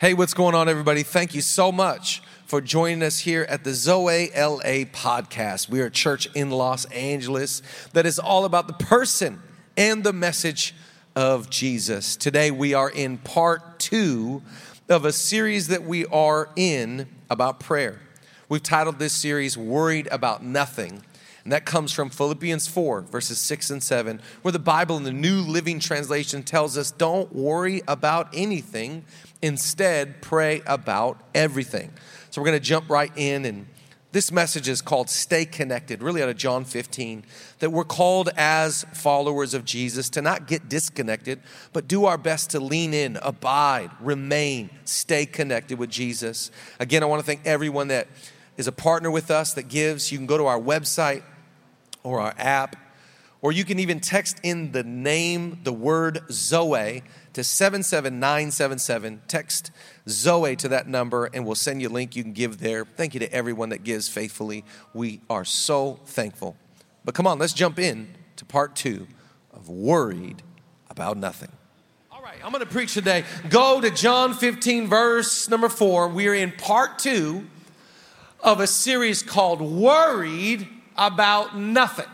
Hey, what's going on, everybody? Thank you so much for joining us here at the Zoe LA podcast. We are a church in Los Angeles that is all about the person and the message of Jesus. Today, we are in part two of a series that we are in about prayer. We've titled this series Worried About Nothing. And that comes from Philippians 4, verses 6 and 7, where the Bible in the New Living Translation tells us don't worry about anything Instead, pray about everything. So we're going to jump right in and this message is called Stay Connected, really out of John 15, that we're called as followers of Jesus to not get disconnected, but do our best to lean in, abide, remain, stay connected with Jesus. Again, I want to thank everyone that is a partner with us that gives. You can go to our website or our app, or you can even text in the name, the word Zoe to 77977. Text Zoe to that number and we'll send you a link you can give there. Thank you to everyone that gives faithfully. We are so thankful. But come on, let's jump in to part two of Worried About Nothing. All right, I'm going to preach today. Go to John 15, verse number four. We're in part two of a series called Worried About Nothing.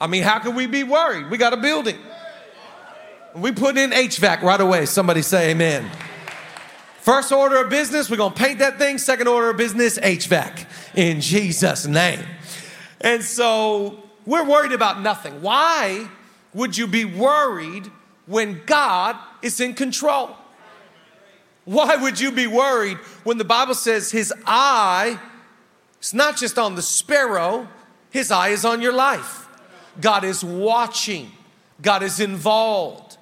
I mean, how can we be worried? We got a building. We put in HVAC right away. Somebody say amen. First order of business, we're gonna paint that thing. Second order of business, HVAC in Jesus' name. And so we're worried about nothing. Why would you be worried when God is in control? Why would you be worried when the Bible says his eye is not just on the sparrow, his eye is on your life? God is watching, God is involved.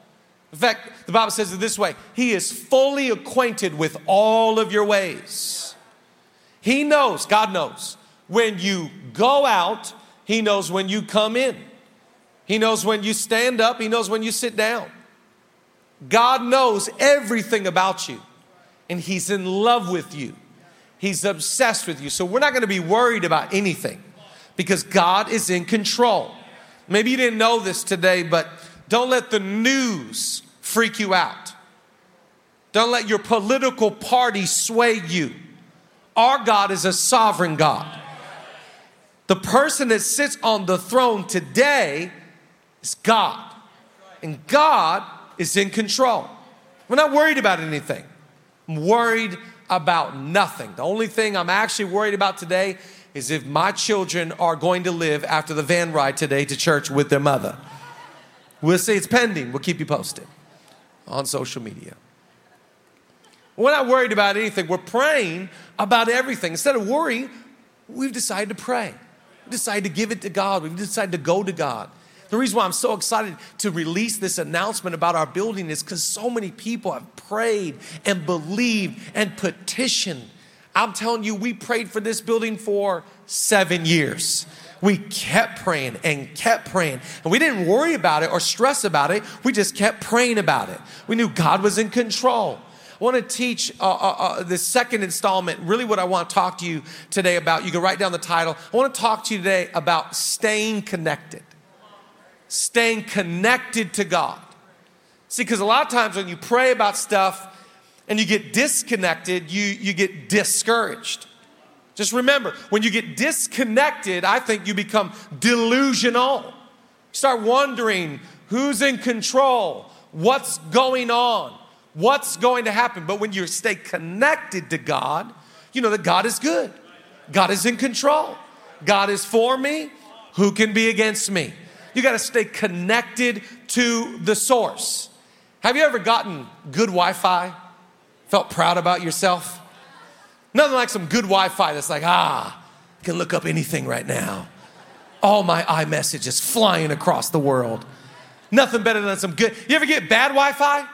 In fact, the Bible says it this way He is fully acquainted with all of your ways. He knows, God knows, when you go out, He knows when you come in. He knows when you stand up, He knows when you sit down. God knows everything about you, and He's in love with you. He's obsessed with you. So we're not going to be worried about anything because God is in control. Maybe you didn't know this today, but don't let the news freak you out. Don't let your political party sway you. Our God is a sovereign God. The person that sits on the throne today is God. And God is in control. We're not worried about anything. I'm worried about nothing. The only thing I'm actually worried about today is if my children are going to live after the van ride today to church with their mother. We'll see it's pending. We'll keep you posted on social media. We're not worried about anything. We're praying about everything. Instead of worrying, we've decided to pray. We've decided to give it to God. We've decided to go to God. The reason why I'm so excited to release this announcement about our building is because so many people have prayed and believed and petitioned. I'm telling you, we prayed for this building for seven years we kept praying and kept praying. And we didn't worry about it or stress about it. We just kept praying about it. We knew God was in control. I want to teach uh, uh, uh, the second installment. Really, what I want to talk to you today about, you can write down the title. I want to talk to you today about staying connected. Staying connected to God. See, because a lot of times when you pray about stuff and you get disconnected, you, you get discouraged. Just remember, when you get disconnected, I think you become delusional. You start wondering who's in control, what's going on, what's going to happen. But when you stay connected to God, you know that God is good, God is in control, God is for me. Who can be against me? You got to stay connected to the source. Have you ever gotten good Wi Fi? Felt proud about yourself? Nothing like some good Wi Fi that's like, ah, I can look up anything right now. All my iMessage is flying across the world. Nothing better than some good. You ever get bad Wi Fi?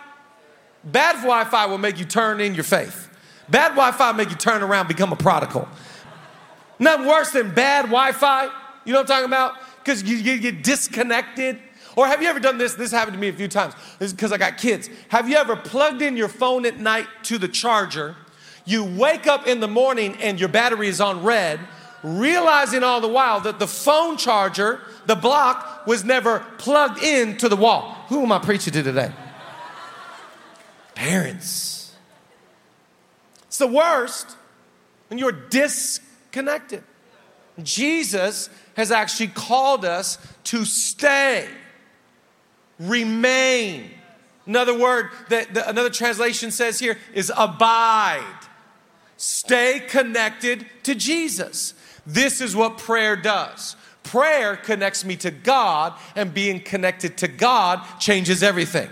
Bad Wi Fi will make you turn in your faith. Bad Wi Fi make you turn around, become a prodigal. Nothing worse than bad Wi Fi. You know what I'm talking about? Because you, you get disconnected. Or have you ever done this? This happened to me a few times. This is because I got kids. Have you ever plugged in your phone at night to the charger you wake up in the morning and your battery is on red, realizing all the while that the phone charger, the block, was never plugged into the wall. Who am I preaching to today? Parents. It's the worst when you're disconnected. Jesus has actually called us to stay, remain. Another word that the, another translation says here is abide. Stay connected to Jesus. This is what prayer does. Prayer connects me to God, and being connected to God changes everything.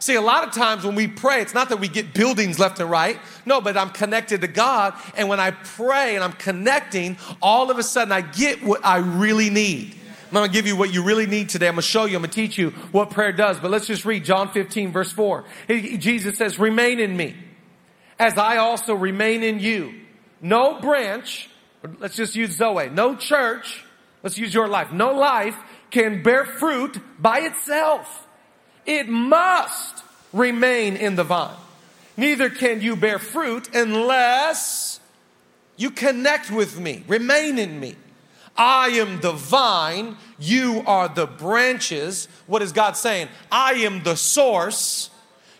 See, a lot of times when we pray, it's not that we get buildings left and right. No, but I'm connected to God. And when I pray and I'm connecting, all of a sudden I get what I really need. I'm gonna give you what you really need today. I'm gonna show you, I'm gonna teach you what prayer does. But let's just read John 15, verse 4. Jesus says, Remain in me, as I also remain in you. No branch, let's just use Zoe, no church, let's use your life. No life can bear fruit by itself. It must remain in the vine. Neither can you bear fruit unless you connect with me, remain in me. I am the vine, you are the branches. What is God saying? I am the source,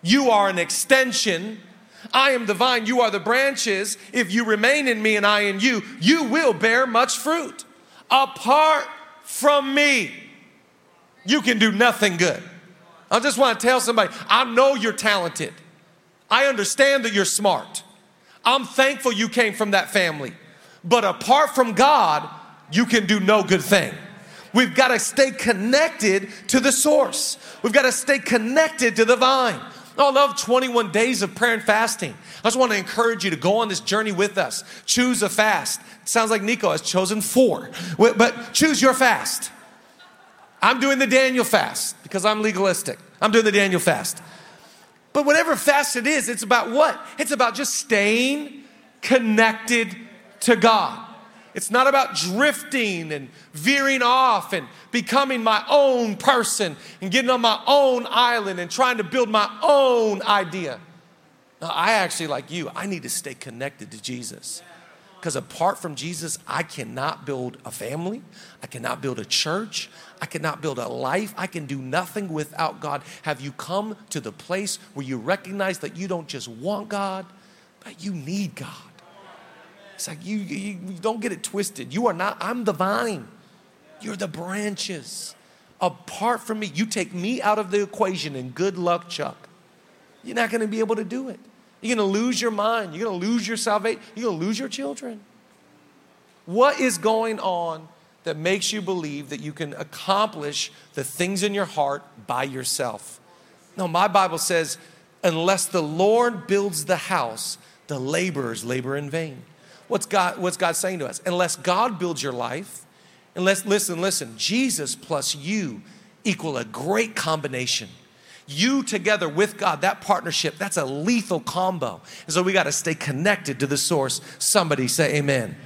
you are an extension. I am the vine, you are the branches. If you remain in me and I in you, you will bear much fruit. Apart from me, you can do nothing good. I just want to tell somebody I know you're talented. I understand that you're smart. I'm thankful you came from that family. But apart from God, you can do no good thing. We've got to stay connected to the source. We've got to stay connected to the vine. I love 21 days of prayer and fasting. I just want to encourage you to go on this journey with us. Choose a fast. It sounds like Nico has chosen four, but choose your fast. I'm doing the Daniel fast because I'm legalistic. I'm doing the Daniel fast. But whatever fast it is, it's about what? It's about just staying connected to God. It's not about drifting and veering off and becoming my own person and getting on my own island and trying to build my own idea. No, I actually, like you, I need to stay connected to Jesus. Because apart from Jesus, I cannot build a family. I cannot build a church. I cannot build a life. I can do nothing without God. Have you come to the place where you recognize that you don't just want God, but you need God? It's like you, you, you don't get it twisted. You are not, I'm the vine, you're the branches. Apart from me, you take me out of the equation, and good luck, Chuck. You're not gonna be able to do it. You're going to lose your mind. You're going to lose your salvation. You're going to lose your children. What is going on that makes you believe that you can accomplish the things in your heart by yourself? No, my Bible says, unless the Lord builds the house, the laborers labor in vain. What's God, what's God saying to us? Unless God builds your life, unless, listen, listen, Jesus plus you equal a great combination. You together with God, that partnership, that's a lethal combo. And so we got to stay connected to the source. Somebody say amen.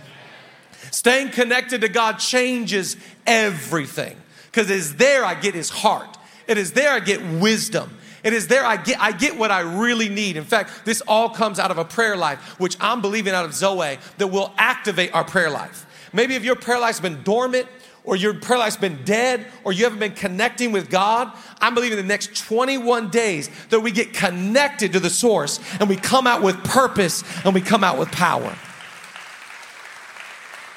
Staying connected to God changes everything because it is there I get his heart. It is there I get wisdom. It is there I get I get what I really need. In fact, this all comes out of a prayer life, which I'm believing out of Zoe that will activate our prayer life. Maybe if your prayer life's been dormant, or your prayer life's been dead, or you haven't been connecting with God, I'm believing the next 21 days that we get connected to the source and we come out with purpose and we come out with power.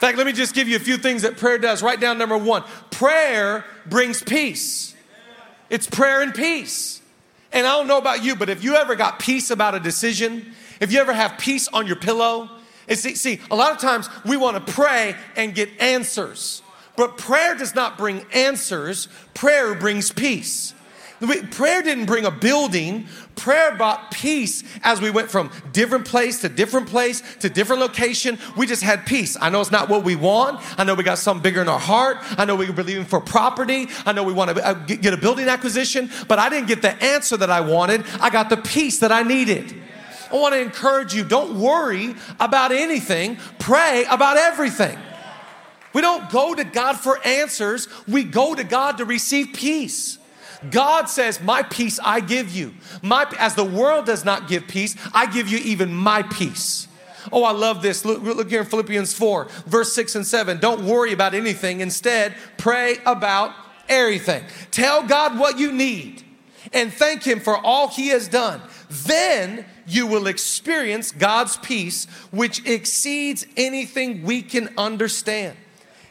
In fact, let me just give you a few things that prayer does. Write down number one prayer brings peace. It's prayer and peace. And I don't know about you, but if you ever got peace about a decision, if you ever have peace on your pillow, see, see, a lot of times we want to pray and get answers. But prayer does not bring answers, prayer brings peace. Prayer didn't bring a building. Prayer brought peace as we went from different place to different place to different location. We just had peace. I know it's not what we want. I know we got something bigger in our heart. I know we're believing for property. I know we want to uh, get a building acquisition, but I didn't get the answer that I wanted. I got the peace that I needed. I want to encourage you don't worry about anything, pray about everything. We don't go to God for answers, we go to God to receive peace. God says, My peace I give you. My, as the world does not give peace, I give you even my peace. Oh, I love this. Look, look here in Philippians 4, verse 6 and 7. Don't worry about anything. Instead, pray about everything. Tell God what you need and thank Him for all He has done. Then you will experience God's peace, which exceeds anything we can understand.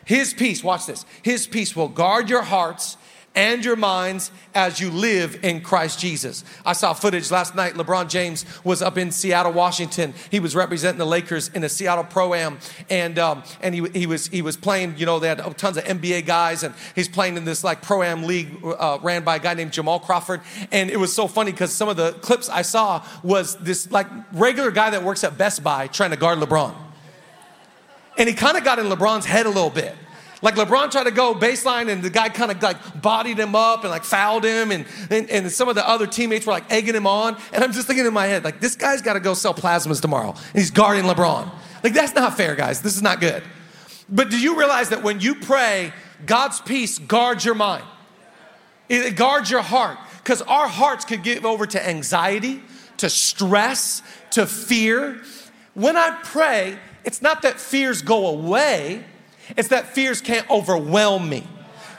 His peace, watch this, His peace will guard your hearts and your minds as you live in Christ Jesus. I saw footage last night. LeBron James was up in Seattle, Washington. He was representing the Lakers in a Seattle Pro Am, and um, and he, he was he was playing. You know, they had tons of NBA guys, and he's playing in this like Pro Am league uh, ran by a guy named Jamal Crawford. And it was so funny because some of the clips I saw was this like regular guy that works at Best Buy trying to guard LeBron, and he kind of got in LeBron's head a little bit. Like LeBron tried to go baseline and the guy kind of like bodied him up and like fouled him and, and, and some of the other teammates were like egging him on. And I'm just thinking in my head, like this guy's got to go sell plasmas tomorrow and he's guarding LeBron. Like that's not fair, guys. This is not good. But do you realize that when you pray, God's peace guards your mind? It guards your heart because our hearts could give over to anxiety, to stress, to fear. When I pray, it's not that fears go away, it's that fears can't overwhelm me.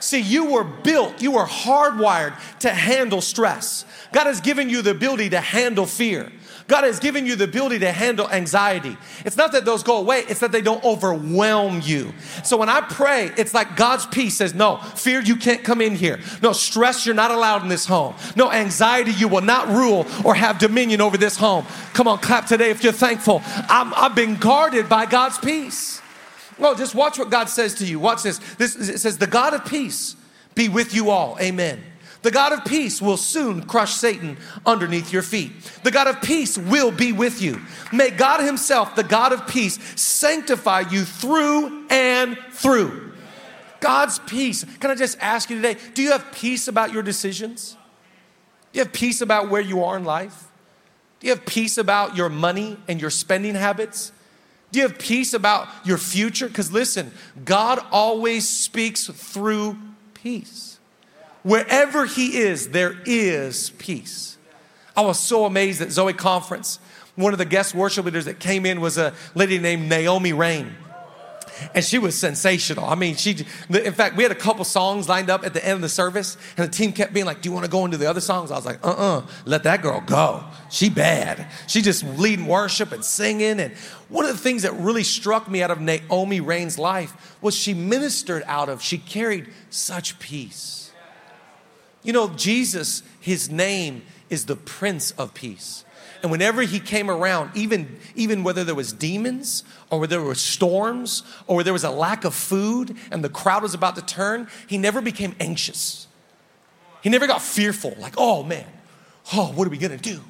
See, you were built, you were hardwired to handle stress. God has given you the ability to handle fear. God has given you the ability to handle anxiety. It's not that those go away, it's that they don't overwhelm you. So when I pray, it's like God's peace says, No, fear, you can't come in here. No, stress, you're not allowed in this home. No, anxiety, you will not rule or have dominion over this home. Come on, clap today if you're thankful. I'm, I've been guarded by God's peace. No, just watch what God says to you. Watch this. This it says, "The God of peace be with you all." Amen. The God of peace will soon crush Satan underneath your feet. The God of peace will be with you. May God Himself, the God of peace, sanctify you through and through. God's peace. Can I just ask you today do you have peace about your decisions? Do you have peace about where you are in life? Do you have peace about your money and your spending habits? Do you have peace about your future? Because listen, God always speaks through peace. Wherever He is, there is peace. I was so amazed at Zoe Conference. One of the guest worship leaders that came in was a lady named Naomi Raine and she was sensational. I mean, she, in fact, we had a couple songs lined up at the end of the service, and the team kept being like, Do you want to go into the other songs? I was like, Uh uh-uh, uh, let that girl go. She bad. She just leading worship and singing. And one of the things that really struck me out of Naomi Raine's life was she ministered out of, she carried such peace. You know, Jesus, his name is the Prince of Peace. And whenever he came around, even, even whether there was demons or whether there were storms or whether there was a lack of food and the crowd was about to turn, he never became anxious. He never got fearful, like, oh man, oh, what are we gonna do?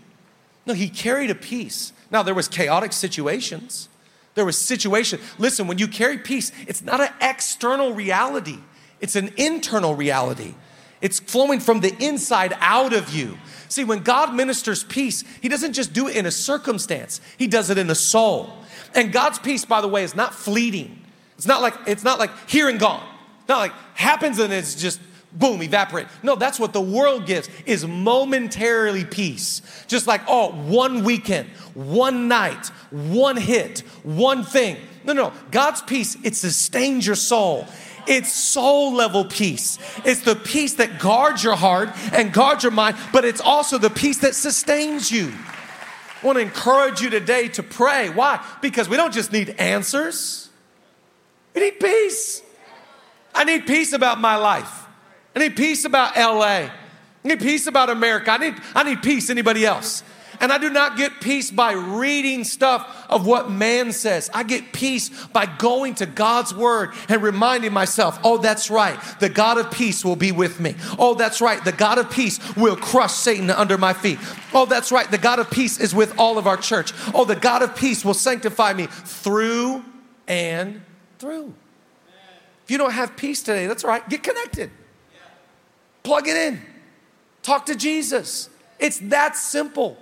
No, he carried a peace. Now there was chaotic situations. There was situation. Listen, when you carry peace, it's not an external reality. It's an internal reality. It's flowing from the inside out of you. See, when God ministers peace, He doesn't just do it in a circumstance, He does it in a soul. And God's peace, by the way, is not fleeting. It's not like it's not like here and gone. Not like happens and it's just boom, evaporate. No, that's what the world gives is momentarily peace. Just like, oh, one weekend, one night, one hit, one thing. No, no, God's peace, it sustains your soul. It's soul level peace. It's the peace that guards your heart and guards your mind, but it's also the peace that sustains you. I want to encourage you today to pray. Why? Because we don't just need answers, we need peace. I need peace about my life. I need peace about LA. I need peace about America. I need, I need peace. Anybody else? And I do not get peace by reading stuff of what man says. I get peace by going to God's word and reminding myself, oh, that's right. The God of peace will be with me. Oh, that's right. The God of peace will crush Satan under my feet. Oh, that's right. The God of peace is with all of our church. Oh, the God of peace will sanctify me through and through. If you don't have peace today, that's right. Get connected. Plug it in. Talk to Jesus. It's that simple.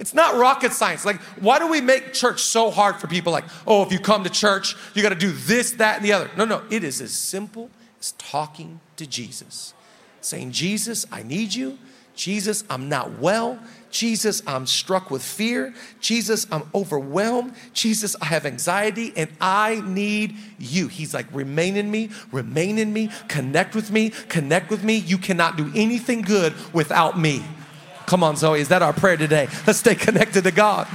It's not rocket science. Like, why do we make church so hard for people? Like, oh, if you come to church, you got to do this, that, and the other. No, no, it is as simple as talking to Jesus, saying, Jesus, I need you. Jesus, I'm not well. Jesus, I'm struck with fear. Jesus, I'm overwhelmed. Jesus, I have anxiety and I need you. He's like, remain in me, remain in me, connect with me, connect with me. You cannot do anything good without me. Come on, Zoe, is that our prayer today? Let's stay connected to God.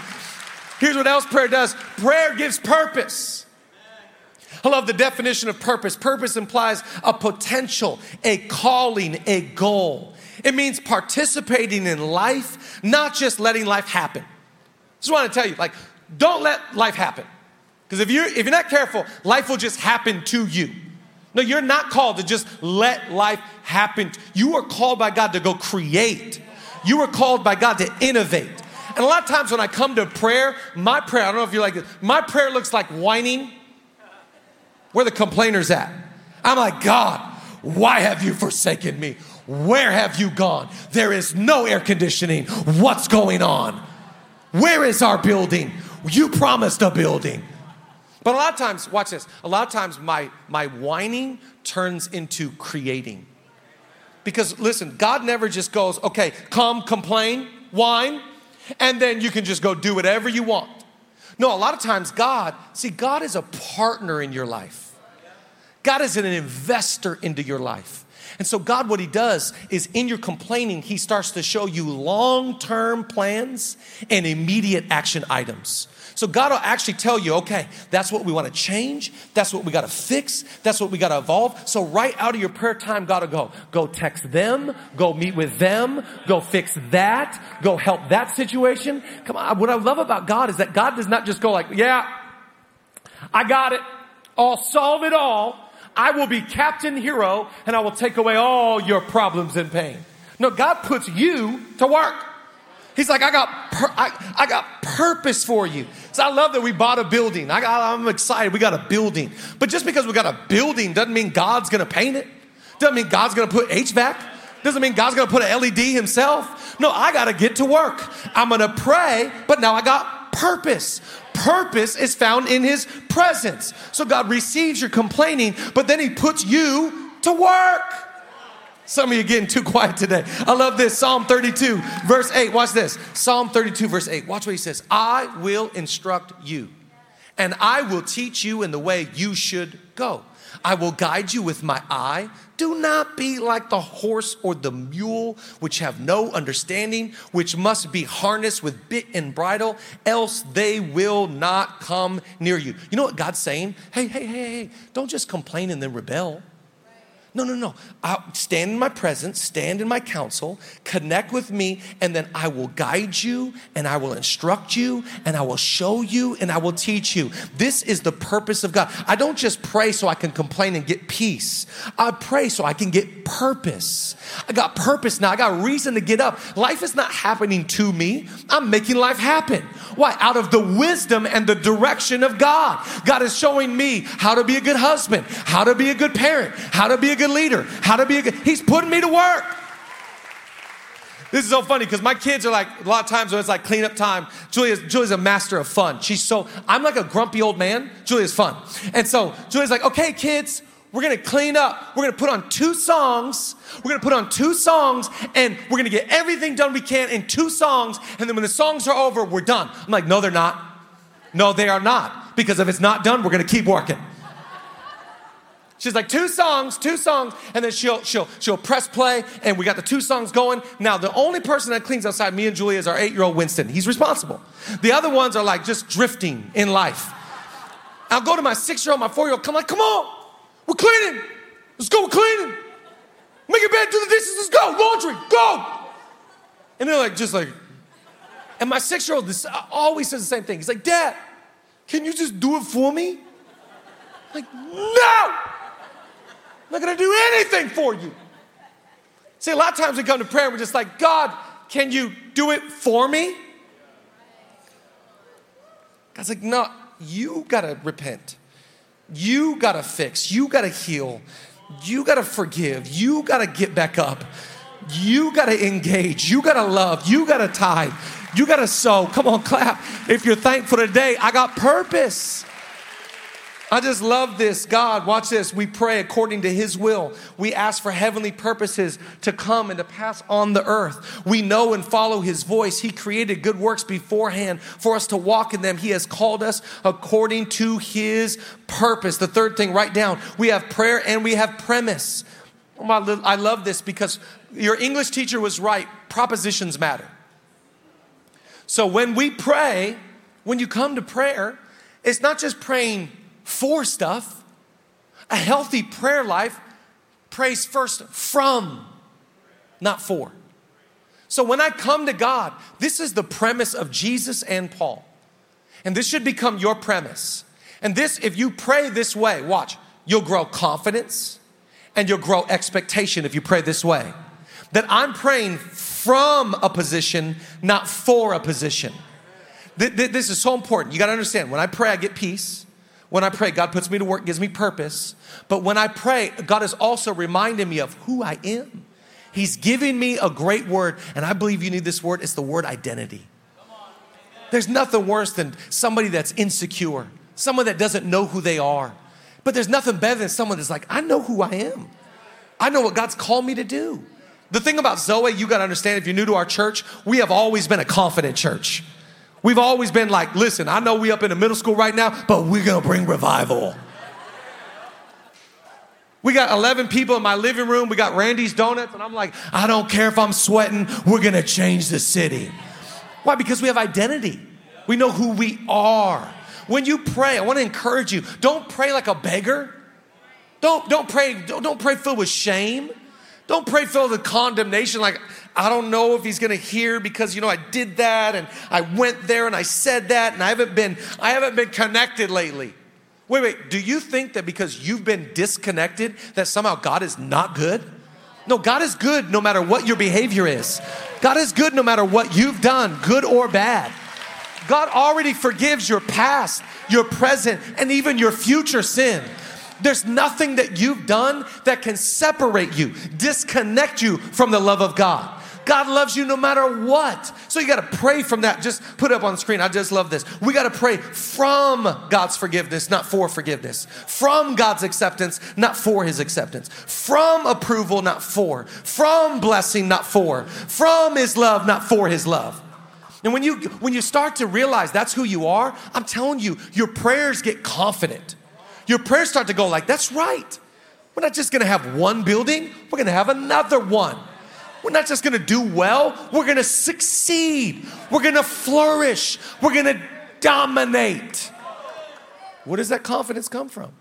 Here's what else prayer does prayer gives purpose. I love the definition of purpose. Purpose implies a potential, a calling, a goal. It means participating in life, not just letting life happen. Just want to tell you, like, don't let life happen. Because if you're, if you're not careful, life will just happen to you. No, you're not called to just let life happen. You are called by God to go create. You were called by God to innovate. And a lot of times when I come to prayer, my prayer, I don't know if you like this, my prayer looks like whining. Where the complainers at? I'm like, God, why have you forsaken me? Where have you gone? There is no air conditioning. What's going on? Where is our building? You promised a building. But a lot of times, watch this, a lot of times my, my whining turns into creating. Because listen, God never just goes, okay, come, complain, whine, and then you can just go do whatever you want. No, a lot of times God, see, God is a partner in your life. God is an investor into your life. And so, God, what He does is in your complaining, He starts to show you long term plans and immediate action items. So God will actually tell you, okay, that's what we want to change. That's what we got to fix. That's what we got to evolve. So right out of your prayer time, God will go, go text them, go meet with them, go fix that, go help that situation. Come on. What I love about God is that God does not just go like, yeah, I got it. I'll solve it all. I will be captain hero and I will take away all your problems and pain. No, God puts you to work. He's like, I got, pur- I, I got purpose for you. So I love that we bought a building. I got, I'm excited. We got a building. But just because we got a building doesn't mean God's going to paint it. Doesn't mean God's going to put HVAC. Doesn't mean God's going to put an LED himself. No, I got to get to work. I'm going to pray, but now I got purpose. Purpose is found in his presence. So God receives your complaining, but then he puts you to work. Some of you getting too quiet today. I love this. Psalm 32, verse 8. Watch this. Psalm 32, verse 8. Watch what he says. I will instruct you, and I will teach you in the way you should go. I will guide you with my eye. Do not be like the horse or the mule, which have no understanding, which must be harnessed with bit and bridle, else they will not come near you. You know what God's saying? Hey, hey, hey, hey, don't just complain and then rebel. No, no, no. I'll stand in my presence, stand in my counsel, connect with me, and then I will guide you and I will instruct you and I will show you and I will teach you. This is the purpose of God. I don't just pray so I can complain and get peace. I pray so I can get purpose. I got purpose now. I got reason to get up. Life is not happening to me. I'm making life happen. Why? Out of the wisdom and the direction of God. God is showing me how to be a good husband, how to be a good parent, how to be a good leader, how to be a good, He's putting me to work. This is so funny because my kids are like, a lot of times when it's like cleanup time, Julia's, Julia's a master of fun. She's so, I'm like a grumpy old man. Julia's fun. And so Julia's like, okay, kids, we're gonna clean up. We're gonna put on two songs. We're gonna put on two songs and we're gonna get everything done we can in two songs. And then when the songs are over, we're done. I'm like, no, they're not. No, they are not. Because if it's not done, we're gonna keep working. She's like two songs, two songs, and then she'll she'll she'll press play, and we got the two songs going. Now the only person that cleans outside me and Julia is our eight-year-old Winston. He's responsible. The other ones are like just drifting in life. I'll go to my six-year-old, my four-year-old, come like, come on, we're cleaning. Let's go, we're cleaning. Make your bed, do the dishes, let's go, laundry, go. And they're like, just like, and my six-year-old this, uh, always says the same thing. He's like, Dad, can you just do it for me? I'm like, no. Not gonna do anything for you. See, a lot of times we come to prayer we're just like, God, can you do it for me? God's like, no, you gotta repent. You gotta fix. You gotta heal. You gotta forgive. You gotta get back up. You gotta engage. You gotta love. You gotta tithe. You gotta sow. Come on, clap. If you're thankful today, I got purpose. I just love this. God, watch this. We pray according to His will. We ask for heavenly purposes to come and to pass on the earth. We know and follow His voice. He created good works beforehand for us to walk in them. He has called us according to His purpose. The third thing, write down we have prayer and we have premise. Oh, I love this because your English teacher was right. propositions matter. So when we pray, when you come to prayer, it's not just praying for stuff. A healthy prayer life prays first from, not for. So when I come to God, this is the premise of Jesus and Paul. And this should become your premise. And this, if you pray this way, watch, you'll grow confidence and you'll grow expectation if you pray this way. That I'm praying from a position, not for a position. This is so important. You got to understand when I pray, I get peace. When I pray, God puts me to work, gives me purpose. But when I pray, God is also reminding me of who I am. He's giving me a great word, and I believe you need this word. It's the word identity. There's nothing worse than somebody that's insecure, someone that doesn't know who they are. But there's nothing better than someone that's like, I know who I am. I know what God's called me to do. The thing about Zoe, you got to understand if you're new to our church, we have always been a confident church. We've always been like, listen, I know we up in the middle school right now, but we're gonna bring revival. We got 11 people in my living room. We got Randy's Donuts, and I'm like, I don't care if I'm sweating, we're gonna change the city. Why? Because we have identity. We know who we are. When you pray, I wanna encourage you don't pray like a beggar. Don't, don't pray, don't, don't pray filled with shame. Don't pray filled with condemnation, like, I don't know if he's gonna hear because you know I did that and I went there and I said that and I haven't been I haven't been connected lately. Wait, wait, do you think that because you've been disconnected that somehow God is not good? No, God is good no matter what your behavior is. God is good no matter what you've done, good or bad. God already forgives your past, your present, and even your future sin. There's nothing that you've done that can separate you, disconnect you from the love of God. God loves you no matter what. So you got to pray from that. Just put it up on the screen. I just love this. We got to pray from God's forgiveness, not for forgiveness. From God's acceptance, not for his acceptance. From approval, not for. From blessing, not for. From his love, not for his love. And when you when you start to realize that's who you are, I'm telling you, your prayers get confident. Your prayers start to go like, that's right. We're not just gonna have one building, we're gonna have another one. We're not just gonna do well, we're gonna succeed. We're gonna flourish. We're gonna dominate. Where does that confidence come from?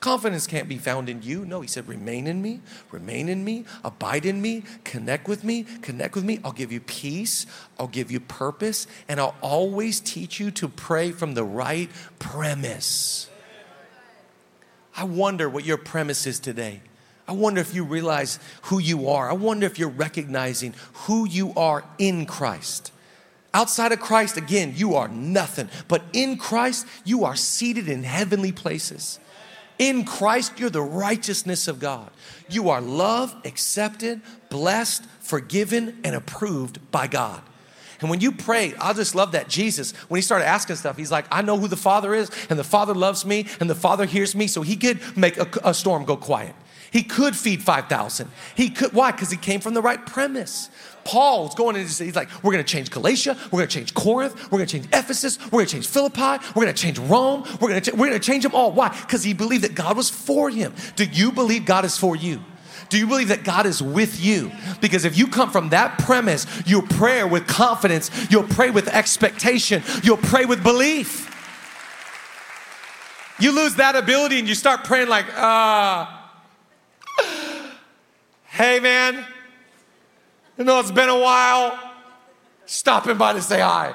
Confidence can't be found in you. No, he said, remain in me, remain in me, abide in me, connect with me, connect with me. I'll give you peace, I'll give you purpose, and I'll always teach you to pray from the right premise. I wonder what your premise is today. I wonder if you realize who you are. I wonder if you're recognizing who you are in Christ. Outside of Christ, again, you are nothing. But in Christ, you are seated in heavenly places. In Christ, you're the righteousness of God. You are loved, accepted, blessed, forgiven, and approved by God. And when you pray, I just love that Jesus, when he started asking stuff, he's like, I know who the Father is, and the Father loves me, and the Father hears me, so he could make a, a storm go quiet. He could feed 5,000. He could, why? Because he came from the right premise. Paul's going and he's like, we're going to change Galatia, we're going to change Corinth, we're going to change Ephesus, we're going to change Philippi, we're going to change Rome, we're going to, we're going to change them all. Why? Because he believed that God was for him. Do you believe God is for you? Do you believe that God is with you? Because if you come from that premise, you'll pray with confidence, you'll pray with expectation, you'll pray with belief. You lose that ability and you start praying like, uh, hey man, you know it's been a while. Stopping by to say hi.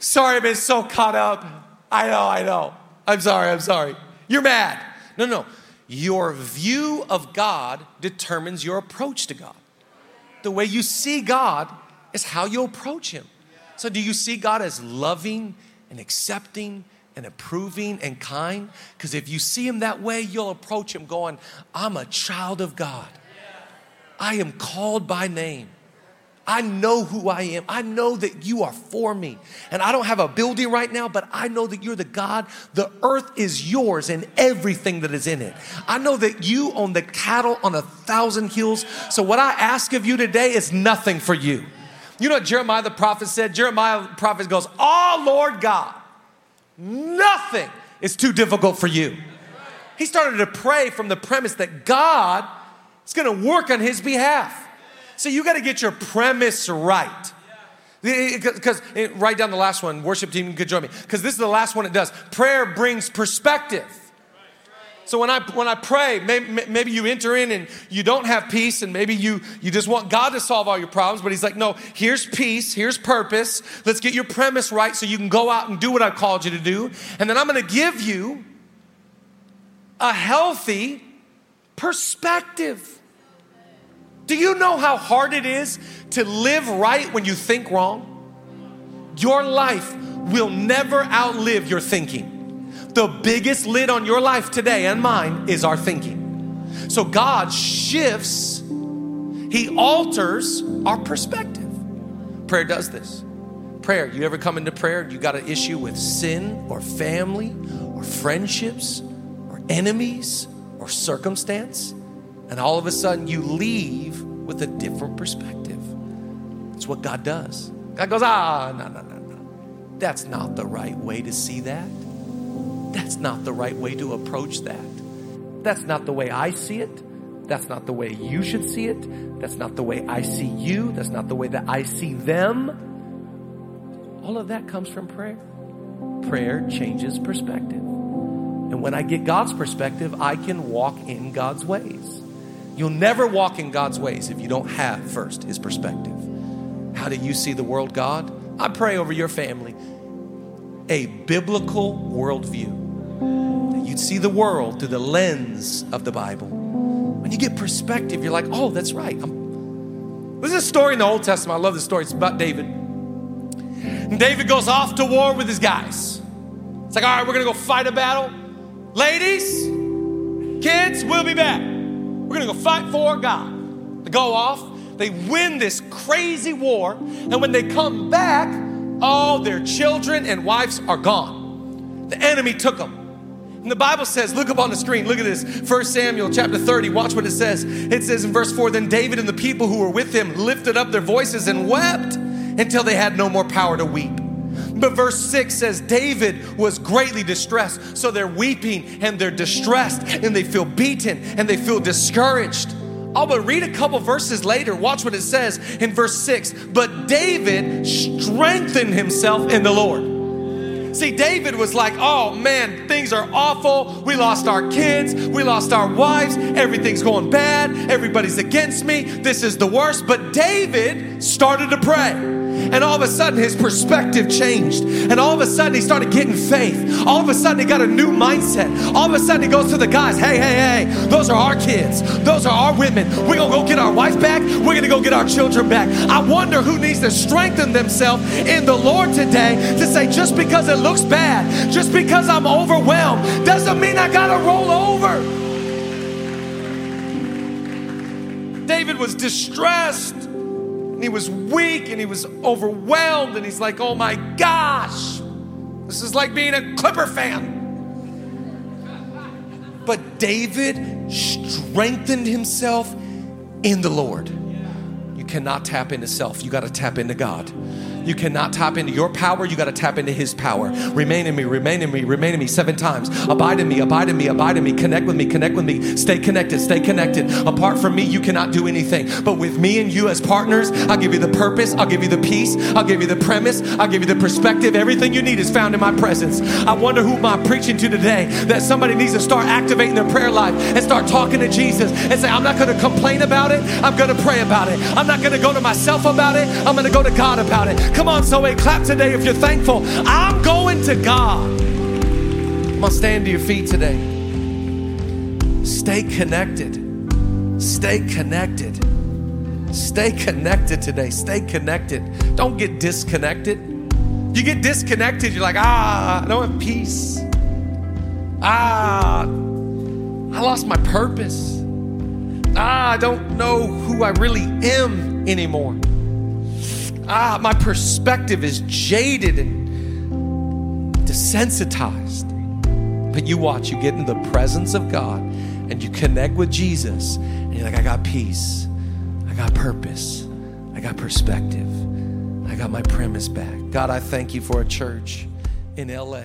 sorry, I've been so caught up. I know, I know. I'm sorry, I'm sorry. You're mad. No, no. Your view of God determines your approach to God. The way you see God is how you approach Him. So, do you see God as loving and accepting and approving and kind? Because if you see Him that way, you'll approach Him going, I'm a child of God. I am called by name. I know who I am. I know that you are for me. And I don't have a building right now, but I know that you're the God. The earth is yours and everything that is in it. I know that you own the cattle on a thousand hills. So what I ask of you today is nothing for you. You know what Jeremiah the prophet said? Jeremiah the prophet goes, Oh Lord God, nothing is too difficult for you. He started to pray from the premise that God is going to work on his behalf. So you got to get your premise right. Because write down the last one, worship team could join me. Because this is the last one it does. Prayer brings perspective. So when I when I pray, maybe, maybe you enter in and you don't have peace, and maybe you you just want God to solve all your problems. But He's like, no, here's peace, here's purpose. Let's get your premise right so you can go out and do what I've called you to do. And then I'm going to give you a healthy perspective. Do you know how hard it is to live right when you think wrong? Your life will never outlive your thinking. The biggest lid on your life today and mine is our thinking. So God shifts, He alters our perspective. Prayer does this. Prayer, you ever come into prayer, you got an issue with sin or family or friendships or enemies or circumstance, and all of a sudden you leave with a different perspective. That's what God does. God goes, ah, no, no, no, no. That's not the right way to see that. That's not the right way to approach that. That's not the way I see it. That's not the way you should see it. That's not the way I see you. That's not the way that I see them. All of that comes from prayer. Prayer changes perspective. And when I get God's perspective, I can walk in God's ways. You'll never walk in God's ways if you don't have first His perspective. How do you see the world, God? I pray over your family a biblical worldview. You'd see the world through the lens of the Bible. When you get perspective, you're like, oh, that's right. I'm... There's a story in the Old Testament. I love this story. It's about David. And David goes off to war with his guys. It's like, all right, we're going to go fight a battle. Ladies, kids, we'll be back. We're going to go fight for God. They go off. They win this crazy war. And when they come back, all their children and wives are gone. The enemy took them. And the Bible says, look up on the screen, look at this. 1 Samuel chapter 30, watch what it says. It says in verse 4 Then David and the people who were with him lifted up their voices and wept until they had no more power to weep. But verse 6 says, David was greatly distressed. So they're weeping and they're distressed and they feel beaten and they feel discouraged. Oh, but read a couple verses later. Watch what it says in verse 6. But David strengthened himself in the Lord. See, David was like, oh man, things are awful. We lost our kids, we lost our wives, everything's going bad, everybody's against me, this is the worst. But David started to pray. And all of a sudden, his perspective changed. And all of a sudden, he started getting faith. All of a sudden, he got a new mindset. All of a sudden, he goes to the guys hey, hey, hey, those are our kids. Those are our women. We're going to go get our wife back. We're going to go get our children back. I wonder who needs to strengthen themselves in the Lord today to say, just because it looks bad, just because I'm overwhelmed, doesn't mean I got to roll over. David was distressed and he was weak and he was overwhelmed and he's like, oh my gosh, this is like being a Clipper fan. But David strengthened himself in the Lord. You cannot tap into self, you got to tap into God. You cannot tap into your power, you got to tap into His power. Remain in me, remain in me, remain in me seven times. Abide in me, abide in me, abide in me. Connect with me, connect with me. Stay connected, stay connected. Apart from me, you cannot do anything. But with me and you as partners, I'll give you the purpose, I'll give you the peace, I'll give you the premise, I'll give you the perspective. Everything you need is found in my presence. I wonder who I'm preaching to today that somebody needs to start activating their prayer life and start talking to Jesus and say, I'm not going to complain about it, I'm going to pray about it. I'm not going to go to myself about it, I'm going to go to God about it. Come on, Zoe, clap today if you're thankful. I'm going to God. Come on, stand to your feet today. Stay connected. Stay connected. Stay connected today. Stay connected. Don't get disconnected. You get disconnected, you're like, ah, I don't have peace. Ah, I lost my purpose. Ah, I don't know who I really am anymore ah, my perspective is jaded and desensitized. But you watch, you get in the presence of God and you connect with Jesus, and you're like, I got peace, I got purpose, I got perspective, I got my premise back. God, I thank you for a church in LA